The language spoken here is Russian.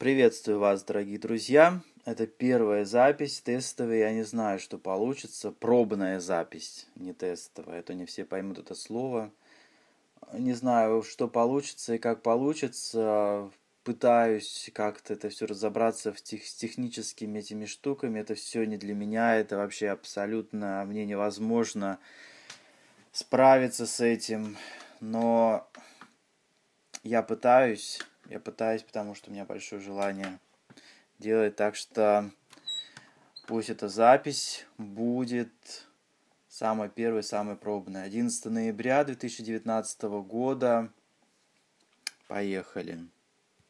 Приветствую вас, дорогие друзья. Это первая запись тестовая. Я не знаю, что получится. Пробная запись, не тестовая. Это не все поймут это слово. Не знаю, что получится и как получится. Пытаюсь как-то это все разобраться в тех, с техническими этими штуками. Это все не для меня. Это вообще абсолютно мне невозможно справиться с этим. Но я пытаюсь я пытаюсь, потому что у меня большое желание делать. Так что пусть эта запись будет самая первая, самая пробная. 11 ноября 2019 года. Поехали.